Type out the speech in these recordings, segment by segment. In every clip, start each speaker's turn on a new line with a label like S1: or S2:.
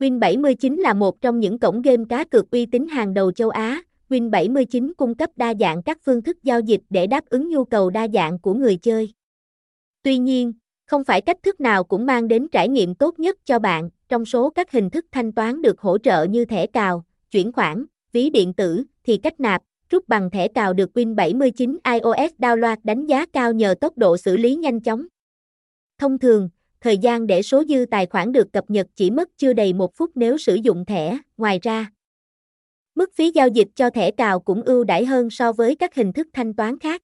S1: Win79 là một trong những cổng game cá cược uy tín hàng đầu châu Á. Win79 cung cấp đa dạng các phương thức giao dịch để đáp ứng nhu cầu đa dạng của người chơi. Tuy nhiên, không phải cách thức nào cũng mang đến trải nghiệm tốt nhất cho bạn. Trong số các hình thức thanh toán được hỗ trợ như thẻ cào, chuyển khoản, ví điện tử, thì cách nạp, rút bằng thẻ cào được Win79 iOS download đánh giá cao nhờ tốc độ xử lý nhanh chóng. Thông thường, thời gian để số dư tài khoản được cập nhật chỉ mất chưa đầy một phút nếu sử dụng thẻ. Ngoài ra, mức phí giao dịch cho thẻ cào cũng ưu đãi hơn so với các hình thức thanh toán khác.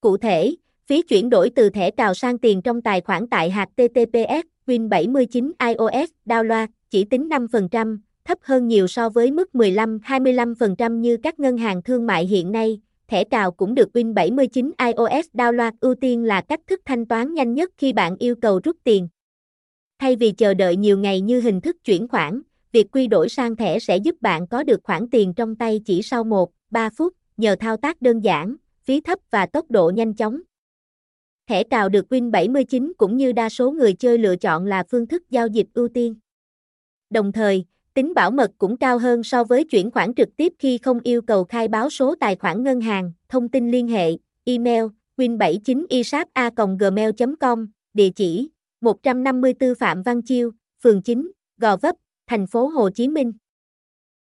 S1: Cụ thể, phí chuyển đổi từ thẻ cào sang tiền trong tài khoản tại HTTPS Win79 iOS download chỉ tính 5%, thấp hơn nhiều so với mức 15-25% như các ngân hàng thương mại hiện nay. Thẻ cào cũng được Win79 iOS download ưu tiên là cách thức thanh toán nhanh nhất khi bạn yêu cầu rút tiền. Thay vì chờ đợi nhiều ngày như hình thức chuyển khoản, việc quy đổi sang thẻ sẽ giúp bạn có được khoản tiền trong tay chỉ sau 1-3 phút, nhờ thao tác đơn giản, phí thấp và tốc độ nhanh chóng. Thẻ cào được Win79 cũng như đa số người chơi lựa chọn là phương thức giao dịch ưu tiên. Đồng thời, tính bảo mật cũng cao hơn so với chuyển khoản trực tiếp khi không yêu cầu khai báo số tài khoản ngân hàng, thông tin liên hệ, email, win79isap.gmail.com, địa chỉ 154 Phạm Văn Chiêu, phường 9, Gò Vấp, thành phố Hồ Chí Minh.